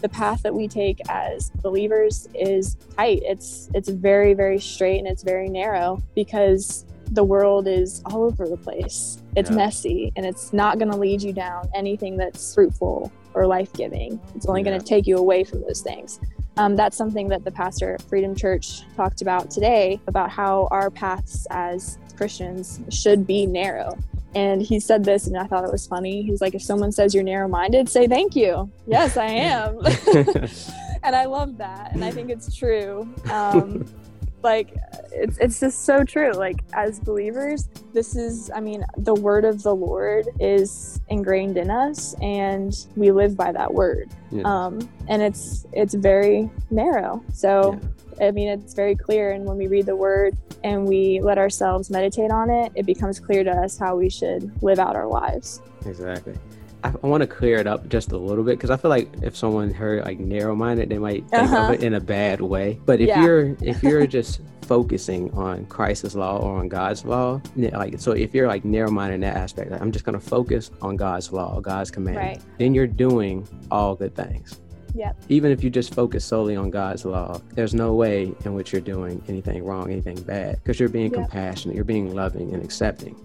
the path that we take as believers is tight. It's it's very very straight and it's very narrow because the world is all over the place. It's yeah. messy and it's not going to lead you down anything that's fruitful or life-giving. It's only yeah. going to take you away from those things. Um, that's something that the pastor at freedom church talked about today about how our paths as Christians should be narrow. And he said this, and I thought it was funny. He's like, if someone says you're narrow minded, say thank you. Yes, I am. [LAUGHS] [LAUGHS] and I love that. And I think it's true. Um, [LAUGHS] like, it's, it's just so true. Like, as believers, this is, I mean, the word of the Lord is ingrained in us, and we live by that word. Yeah. Um, and it's, it's very narrow. So, yeah I mean, it's very clear. And when we read the word and we let ourselves meditate on it, it becomes clear to us how we should live out our lives. Exactly. I, I want to clear it up just a little bit because I feel like if someone heard like narrow-minded, they might think uh-huh. of it in a bad way. But if yeah. you're if you're [LAUGHS] just focusing on Christ's law or on God's law, like so, if you're like narrow-minded in that aspect, like, I'm just going to focus on God's law, God's command. Right. Then you're doing all good things. Yep. Even if you just focus solely on God's law, there's no way in which you're doing anything wrong, anything bad, because you're being yep. compassionate, you're being loving and accepting.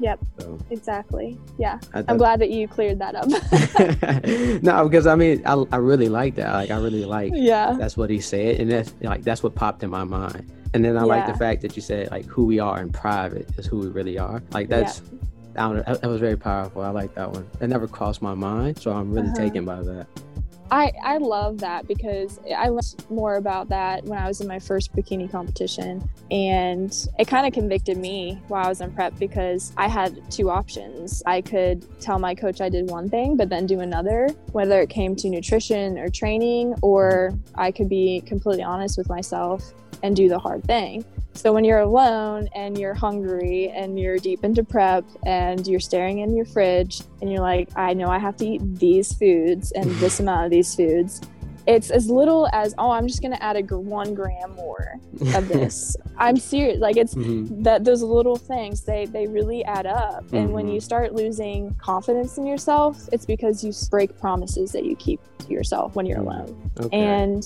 Yep. So, exactly. Yeah. I, am glad that you cleared that up. [LAUGHS] no, because I mean, I, I really like that. Like, I really like. Yeah. That's what he said, and that's like that's what popped in my mind. And then I yeah. like the fact that you said like who we are in private is who we really are. Like that's. Yeah. I don't that was very powerful. I like that one. It never crossed my mind, so I'm really uh-huh. taken by that. I, I love that because I learned more about that when I was in my first bikini competition. And it kind of convicted me while I was in prep because I had two options. I could tell my coach I did one thing, but then do another, whether it came to nutrition or training, or I could be completely honest with myself and do the hard thing. So when you're alone and you're hungry and you're deep into prep and you're staring in your fridge and you're like, I know I have to eat these foods and this [LAUGHS] amount of these foods. It's as little as oh, I'm just gonna add a one gram more of [LAUGHS] this. I'm serious. Like it's mm-hmm. that those little things they they really add up. Mm-hmm. And when mm-hmm. you start losing confidence in yourself, it's because you break promises that you keep to yourself when you're mm-hmm. alone. Okay. And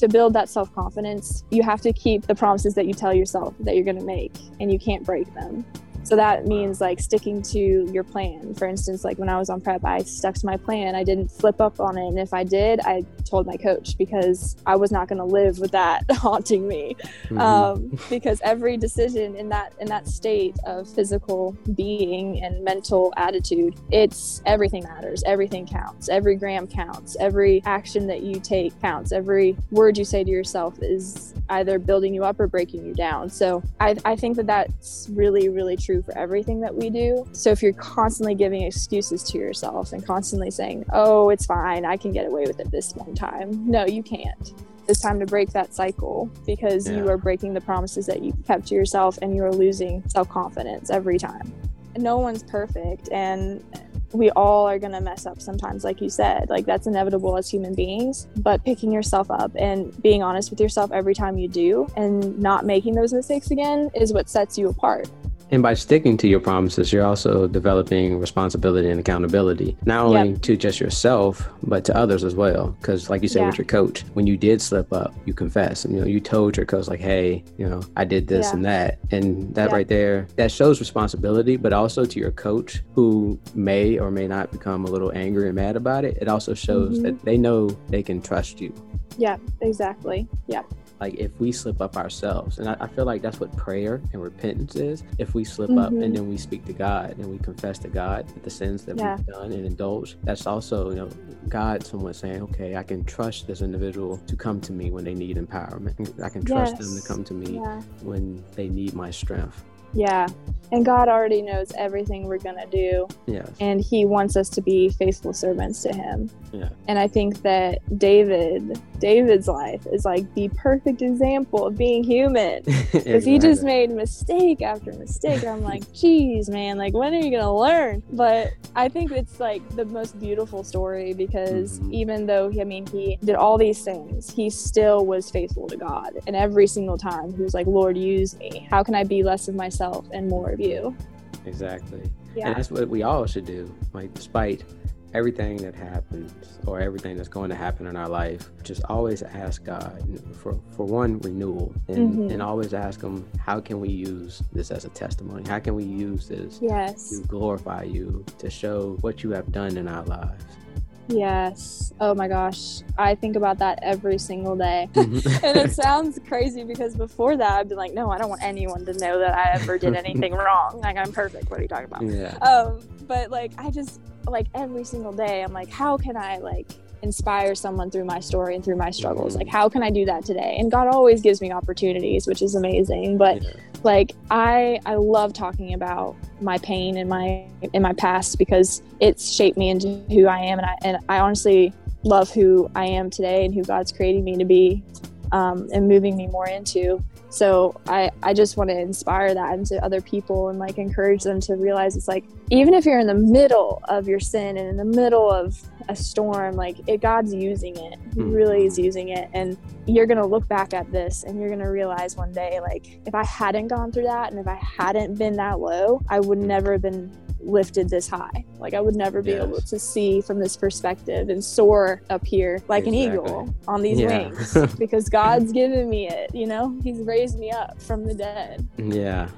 to build that self confidence, you have to keep the promises that you tell yourself that you're going to make and you can't break them. So that means like sticking to your plan. For instance, like when I was on prep, I stuck to my plan. I didn't flip up on it. And if I did, I told my coach because I was not going to live with that [LAUGHS] haunting me. Mm-hmm. Um, because every decision in that in that state of physical being and mental attitude, it's everything matters. Everything counts. Every gram counts. Every action that you take counts. Every word you say to yourself is either building you up or breaking you down. So I, I think that that's really, really true for everything that we do. So if you're constantly giving excuses to yourself and constantly saying, oh, it's fine, I can get away with it this one time, no, you can't. It's time to break that cycle because yeah. you are breaking the promises that you kept to yourself and you are losing self confidence every time. No one's perfect. And we all are going to mess up sometimes like you said like that's inevitable as human beings but picking yourself up and being honest with yourself every time you do and not making those mistakes again is what sets you apart And by sticking to your promises, you're also developing responsibility and accountability, not only yep. to just yourself, but to others as well. Because, like you said yeah. with your coach, when you did slip up, you confess. And, you know, you told your coach, like, hey, you know, I did this yeah. and that. And that yeah. right there, that shows responsibility, but also to your coach who may or may not become a little angry and mad about it. It also shows mm-hmm. that they know they can trust you. Yeah, exactly. Yeah like if we slip up ourselves and I, I, feel like that's what prayer and repentance is if we slip mm-hmm. up and mm-hmm. then we speak to god and we confess to god the sins that yeah. we've done and indulge that's also you know god someone saying okay i can trust this individual to come to me when they need empowerment i can trust yes. them to come to me yeah. when they need my strength yeah. And God already knows everything we're going to do. Yes. And he wants us to be faithful servants to him. Yeah. And I think that David, David's life is like the perfect example of being human. [LAUGHS] Because exactly. he just made mistake after mistake. I'm like, [LAUGHS] geez, man, like when are you going to learn? But I think it's like the most beautiful story because mm-hmm. even though, I mean, he did all these things, he still was faithful to God. And every single time he was like, Lord, use me. How can I be less of myself? Myself and more of you. Exactly. Yeah. And that's what we all should do. Like, despite everything that happens or everything that's going to happen in our life, just always ask God for, for one renewal and, mm-hmm. and always ask Him, how can we use this as a testimony? How can we use this yes. to glorify you, to show what you have done in our lives? Yes. Oh my gosh. I think about that every single day. [LAUGHS] Mm-hmm. [LAUGHS] and it sounds crazy because before that I'd be like, no, I don't want anyone to know that I ever did anything [LAUGHS] wrong. Like I'm perfect. What are you talking about? Yeah. Um, but like I just like every single day I'm like, how can I like inspire someone through my story and through my struggles. Like how can i do that today? And god always gives me opportunities which is amazing. But yeah. like i i love talking about my pain and my in my past because it's shaped me into who i am. And i and i honestly love who i am today and who god's creating me to be um, and moving me more into so I, I just want to inspire that into other people and like encourage them to realize it's like even if you're in the middle of your sin and in the middle of a storm, like it, God's using it. He hmm. really is using it. And you're going to look back at this and you're going to realize one day, like, if I hadn't gone through that and if I hadn't been that low, I would never have been lifted this high. Like I would never be yes. able to see from this perspective and soar up here like exactly. an eagle on these yeah. wings [LAUGHS] because God's given me it, you know? He's raised me up from the dead. Yeah.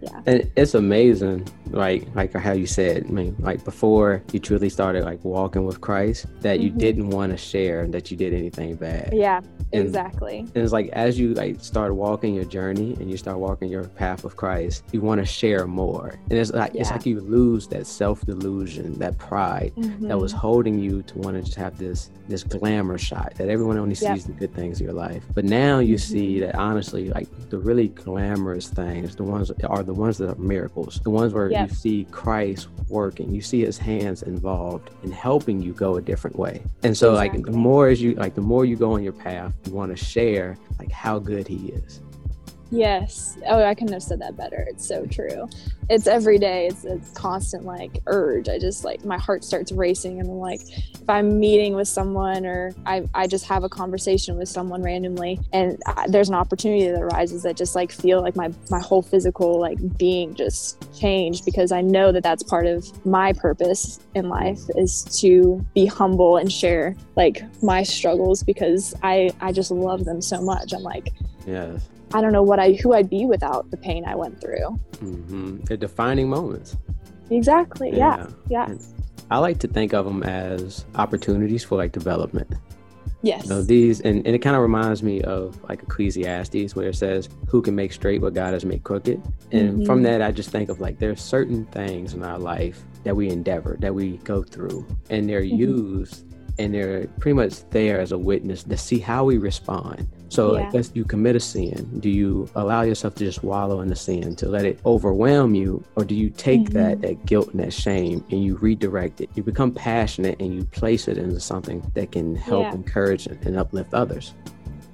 Yeah. And it's amazing, like like how you said, I mean, like before you truly started like walking with Christ, that you mm-hmm. didn't want to share that you did anything bad. Yeah. And, exactly. And it's like as you like start walking your journey and you start walking your path of Christ, you want to share more. And it's like yeah. it's like you lose that self delusion, that pride mm-hmm. that was mm-hmm. holding you to want to just have this this glamour shot that everyone only yep. sees the good things in your life. But now you mm-hmm. see that honestly, like the really glamorous things, the ones are the ones that are miracles, the ones where yep. you see Christ working, you see his hands involved in helping you go a different way. And so exactly. like the more as you like the more you go on your path, want to share like how good he is. Yes. Oh, I couldn't have said that better. It's so true. It's every day. It's a constant like urge. I just like my heart starts racing, and I'm like, if I'm meeting with someone or I, I just have a conversation with someone randomly, and I, there's an opportunity that arises that just like feel like my my whole physical like being just changed because I know that that's part of my purpose in life is to be humble and share like my struggles because I I just love them so much. I'm like, yes I don't know what I who I'd be without the pain I went through. Mm-hmm. They're defining moments. Exactly. Yeah. Yeah. I like to think of them as opportunities for like development. Yes. You know, these and, and it kind of reminds me of like Ecclesiastes where it says, Who can make straight what God has made crooked? And mm-hmm. from that I just think of like there's certain things in our life that we endeavor, that we go through, and they're mm-hmm. used and they're pretty much there as a witness to see how we respond. So yeah. I guess you commit a sin. Do you allow yourself to just wallow in the sin, to let it overwhelm you, or do you take mm-hmm. that that guilt and that shame and you redirect it? You become passionate and you place it into something that can help yeah. encourage and uplift others.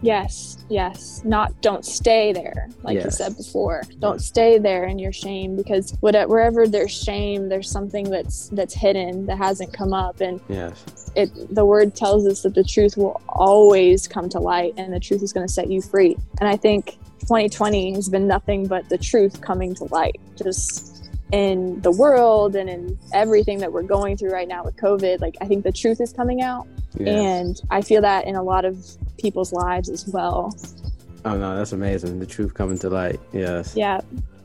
Yes, yes. Not don't stay there, like yes. you said before. Don't stay there in your shame because whatever, wherever there's shame, there's something that's that's hidden that hasn't come up, and yes, it the word tells us that the truth will always come to light, and the truth is going to set you free. And I think 2020 has been nothing but the truth coming to light. Just in the world and in everything that we're going through right now with COVID, like I think the truth is coming out. Yes. And I feel that in a lot of people's lives as well. Oh no, that's amazing. The truth coming to light. Yes. Yeah.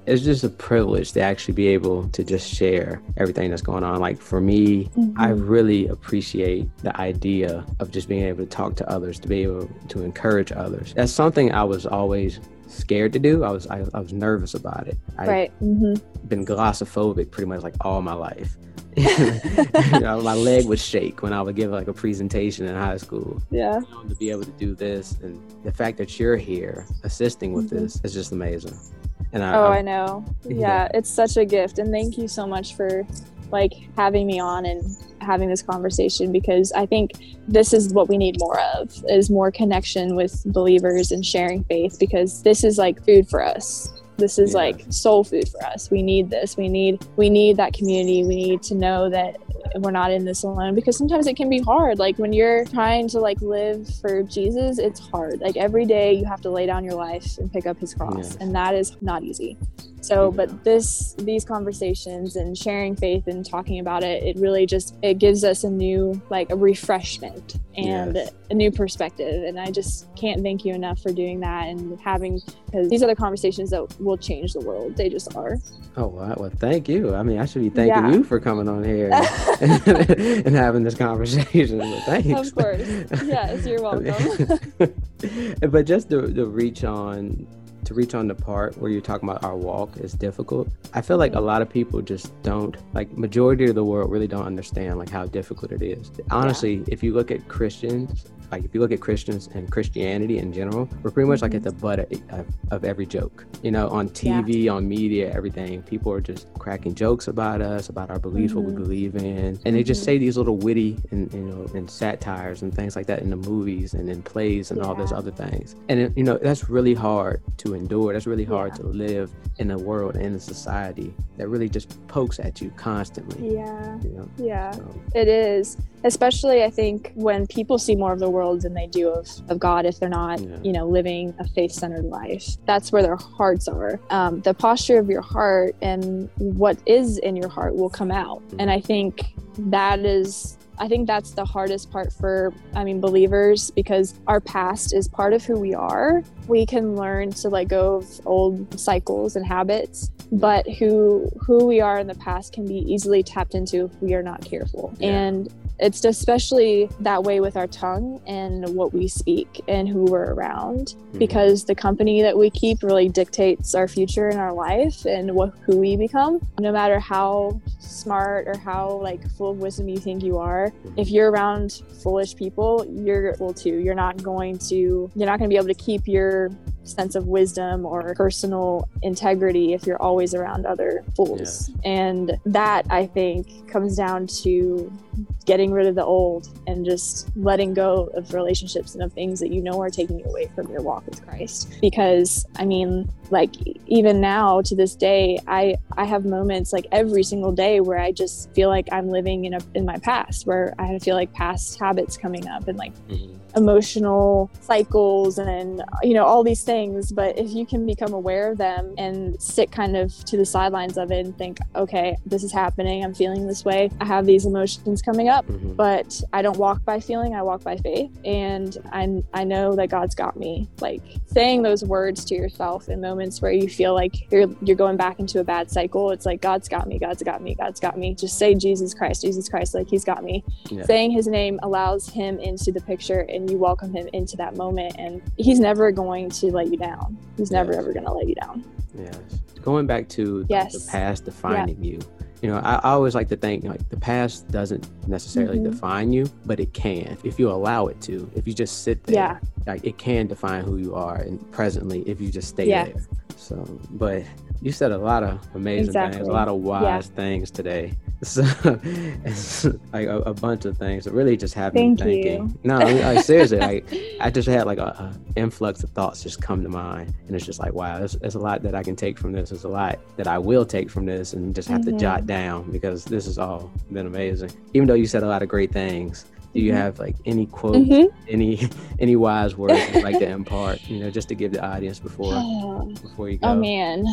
It's just a privilege to actually be able to just share everything that's going on. Like for me, mm-hmm. I really appreciate the idea of just being able to talk to others, to be able to encourage others. That's something I was always scared to do. I was I, I was nervous about it. I, right. Mm-hmm been glossophobic pretty much like all my life. You [LAUGHS] know, my leg would shake when I would give like a presentation in high school. Yeah. You know, to be able to do this and the fact that you're here assisting with mm-hmm. this is just amazing. And I, oh, I, I know. [LAUGHS] Yeah. yeah, it's such a gift, and thank you so much for like having me on and having this conversation because I think this is what we need more of is more connection with believers and sharing faith because this is like food for us this is yeah. like soul food for us. We need this. We need we need that community. We need to know that we're not in this alone because sometimes it can be hard. Like when you're trying to like live for jesus it's hard. Like every day you have to lay down your life and pick up his cross and that is not easy. So but this these conversations and sharing faith and talking about it it really just it gives us a new like a refreshment and yes. a new perspective and i just can't thank you enough for doing that and having because these are the conversations that will change the world they just are. Oh wow. Well thank you. I mean i should be thanking yeah. you for coming on here [LAUGHS] [LAUGHS] and, having this conversation thanks of course yes you're [LAUGHS] welcome [LAUGHS] but just the, the reach on to reach on the part where you're talking about our walk is difficult. I feel like a mm-hmm. lot of people just don't like majority of the world really don't understand like how difficult it is. Honestly, yeah. if you look at Christians like if you look at Christians and Christianity in general, we're pretty much like at the butt of, of every joke. You know, on TV, yeah. on media, everything. People are just cracking jokes about us, about our beliefs, mm-hmm. what we mm-hmm. believe in, and they just mm-hmm. say these little witty and you know and satires and things like that in the movies and in plays and yeah. all those other things. And it, you know that's really hard to endure. That's really hard yeah. to live in a world and in a society that really just pokes at you constantly. Yeah. You know? Yeah. So. It is especially i think when people see more of the world than they do of, of god if they're not yeah. you know living a faith-centered life that's where their hearts are um, the posture of your heart and what is in your heart will come out mm-hmm. and i think that is I think that's the hardest part for, I mean, believers because our past is part of who we are. We can learn to let go of old cycles and habits, but who who we are in the past can be easily tapped into if we are not careful. Yeah. And it's especially that way with our tongue and what we speak and who we're around mm-hmm. because the company that we keep really dictates our future in our life and what who we become no matter how smart or how like full of wisdom you think you are mm-hmm. if you're around foolish people you're able to you're not going to you're not going to be able to keep your sense of wisdom or personal integrity if you're always around other fools. Yeah. And that I think comes down to getting rid of the old and just letting go of relationships and of things that you know are taking you away from your walk with Christ. Because I mean, like even now to this day, I I have moments like every single day where I just feel like I'm living in a in my past, where I feel like past habits coming up and like mm-hmm emotional cycles and you know all these things. But if you can become aware of them and sit kind of to the sidelines of it and think okay this is happening. I'm feeling this way. I have these emotions coming up mm-hmm. but i don't walk by feeling. I walk by faith. And i i know that god's got me. Like saying those words to yourself in moments where you feel like you're you're going back into a bad cycle it's like god's got me god's got me god's got me. Just say jesus christ jesus christ like he's got me. Yeah. saying his name allows him into the picture and you welcome him into that moment and he's never going to let you down he's never yes. ever going to let you down yes going back to yes. the, the past defining yeah. you you know I, I, always like to think like the past doesn't necessarily mm-hmm. define you but it can if you allow it to if you just sit there yeah. like it can define who you are and presently if you just stay yeah. there so but you said a lot of amazing exactly. things a lot of wise yeah. things today So [LAUGHS] it's like a, a, bunch of things that really just have me thinking. You. No, like seriously, like [LAUGHS] I just had like a, a, influx of thoughts just come to mind, and it's just like, wow, there's, there's, a lot that I can take from this. There's a lot that I will take from this, and just have mm-hmm. to jot down because this has all been amazing. Even though you said a lot of great things, do you mm-hmm. have like any quotes, mm-hmm. any [LAUGHS] any wise words you'd like to impart? You know, just to give the audience before [SIGHS] before you go. Oh man,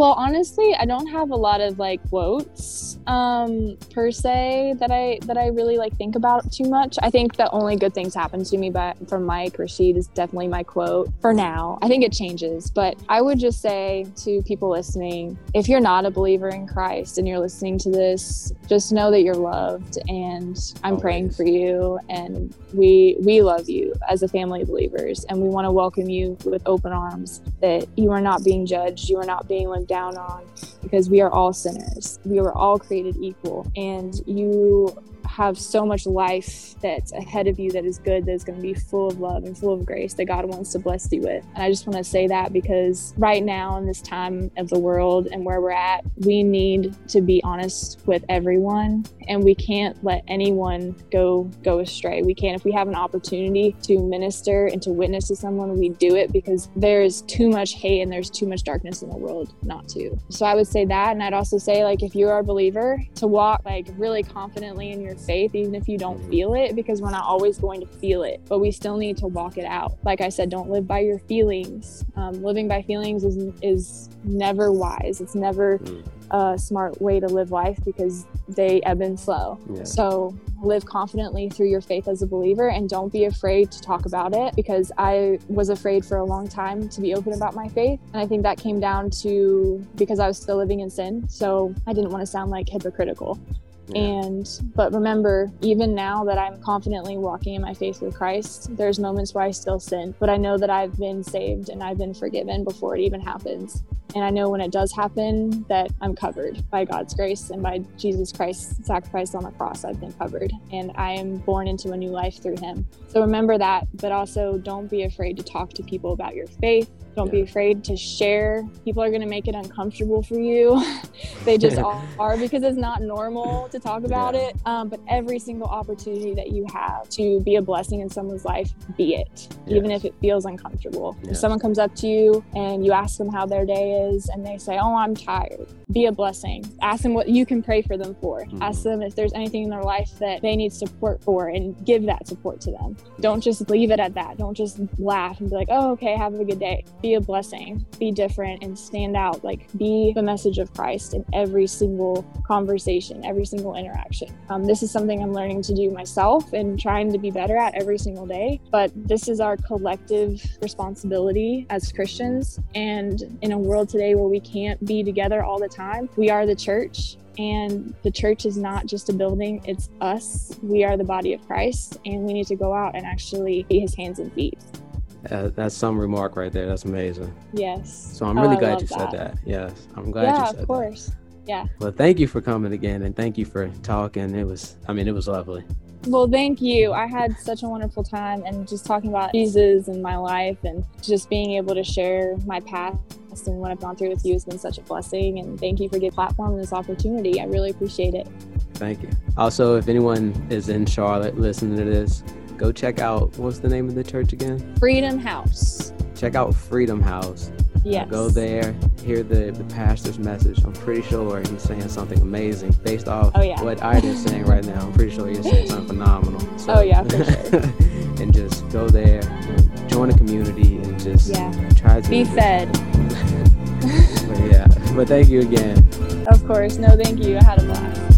well, honestly, I don't have a lot of like quotes um, per se that I that I really like think about too much. I think the only good things happen to me by, from Mike Rashid is definitely my quote for now. I think it changes, but I would just say to people listening, if you're not a believer in Christ and you're listening to this, just know that you're loved and I'm Always. praying for you and we we love you as a family of believers and we want to welcome you with open arms that you are not being judged, you are not being down on because we are all sinners. We were all created equal. And you have so much life that's ahead of you that is good, that is going to be full of love and full of grace that God wants to bless you with. And I just want to say that because right now, in this time of the world and where we're at, we need to be honest with everyone and we can't let anyone go go astray. We can't if we have an opportunity to minister and to witness to someone, we do it because there's too much hate and there's too much darkness in the world not to. So I would say that and I'd also say like if you're a believer to walk like really confidently in your faith, even if you don't feel it, because we're not always going to feel it, but we still need to walk it out. Like I said, don't live by your feelings. Um, living by feelings is, is never wise. It's never mm. a smart way to live life because they ebb and flow. Yeah. So live confidently through your faith as a believer and don't be afraid to talk about it because I was afraid for a long time to be open about my faith. And I think that came down to because I was still living in sin. So I didn't want to sound like hypocritical. And, but remember, even now that I'm confidently walking in my faith with Christ, there's moments where I still sin, but I know that I've been saved and I've been forgiven before it even happens. And I know when it does happen that I'm covered by God's grace and by Jesus Christ's sacrifice on the cross. I've been covered and I am born into a new life through Him. So remember that, but also don't be afraid to talk to people about your faith don't yeah. be afraid to share. People are going to make it uncomfortable for you. [LAUGHS] they just [LAUGHS] are because it's not normal to talk about yeah. it. Um, but every single opportunity that you have to be a blessing in someone's life, be it, yes. even if it feels uncomfortable. Yes. If someone comes up to you and you ask them how their day is and they say, Oh, I'm tired, be a blessing. Ask them what you can pray for them for. Mm-hmm. Ask them if there's anything in their life that they need support for and give that support to them. Don't just leave it at that. Don't just laugh and be like, Oh, okay, have a good day be a blessing, be different, and stand out. Like, be the message of Christ in every single conversation, every single interaction. Um, this is something I'm learning to do myself and trying to be better at every single day. But this is our collective responsibility as Christians. And in a world today where we can't be together all the time, we are the church and the church is not just a building, it's us. We are the body of Christ, and we need to go out and actually be his hands and feet. Uh, that's some remark right there. That's amazing. Yes. So I'm really oh, glad you that. said that. Yes, I'm glad yeah, you said that. of course. That. Yeah. Well, thank you for coming again, and thank you for talking. It was, I mean, it was lovely. Well, thank you. I had such a wonderful time, and just talking about Jesus and my life, and just being able to share my past and what I've gone through with you has been such a blessing. And thank you for the platform and this opportunity. I really appreciate it. Thank you. Also, if anyone is in Charlotte listening to this, go check out what's the name of the church again? Freedom House. Check out Freedom House. Yes. Go there, hear the, the pastor's message. I'm pretty sure he's saying something amazing based off oh, yeah. what Ida's saying right now. I'm pretty sure he's saying something phenomenal. [LAUGHS] So, oh yeah, for sure. [LAUGHS] and just go there, join a community, and just yeah. try to be fed. [LAUGHS] but yeah, but thank you again. Of course. No, thank you. I had a blast.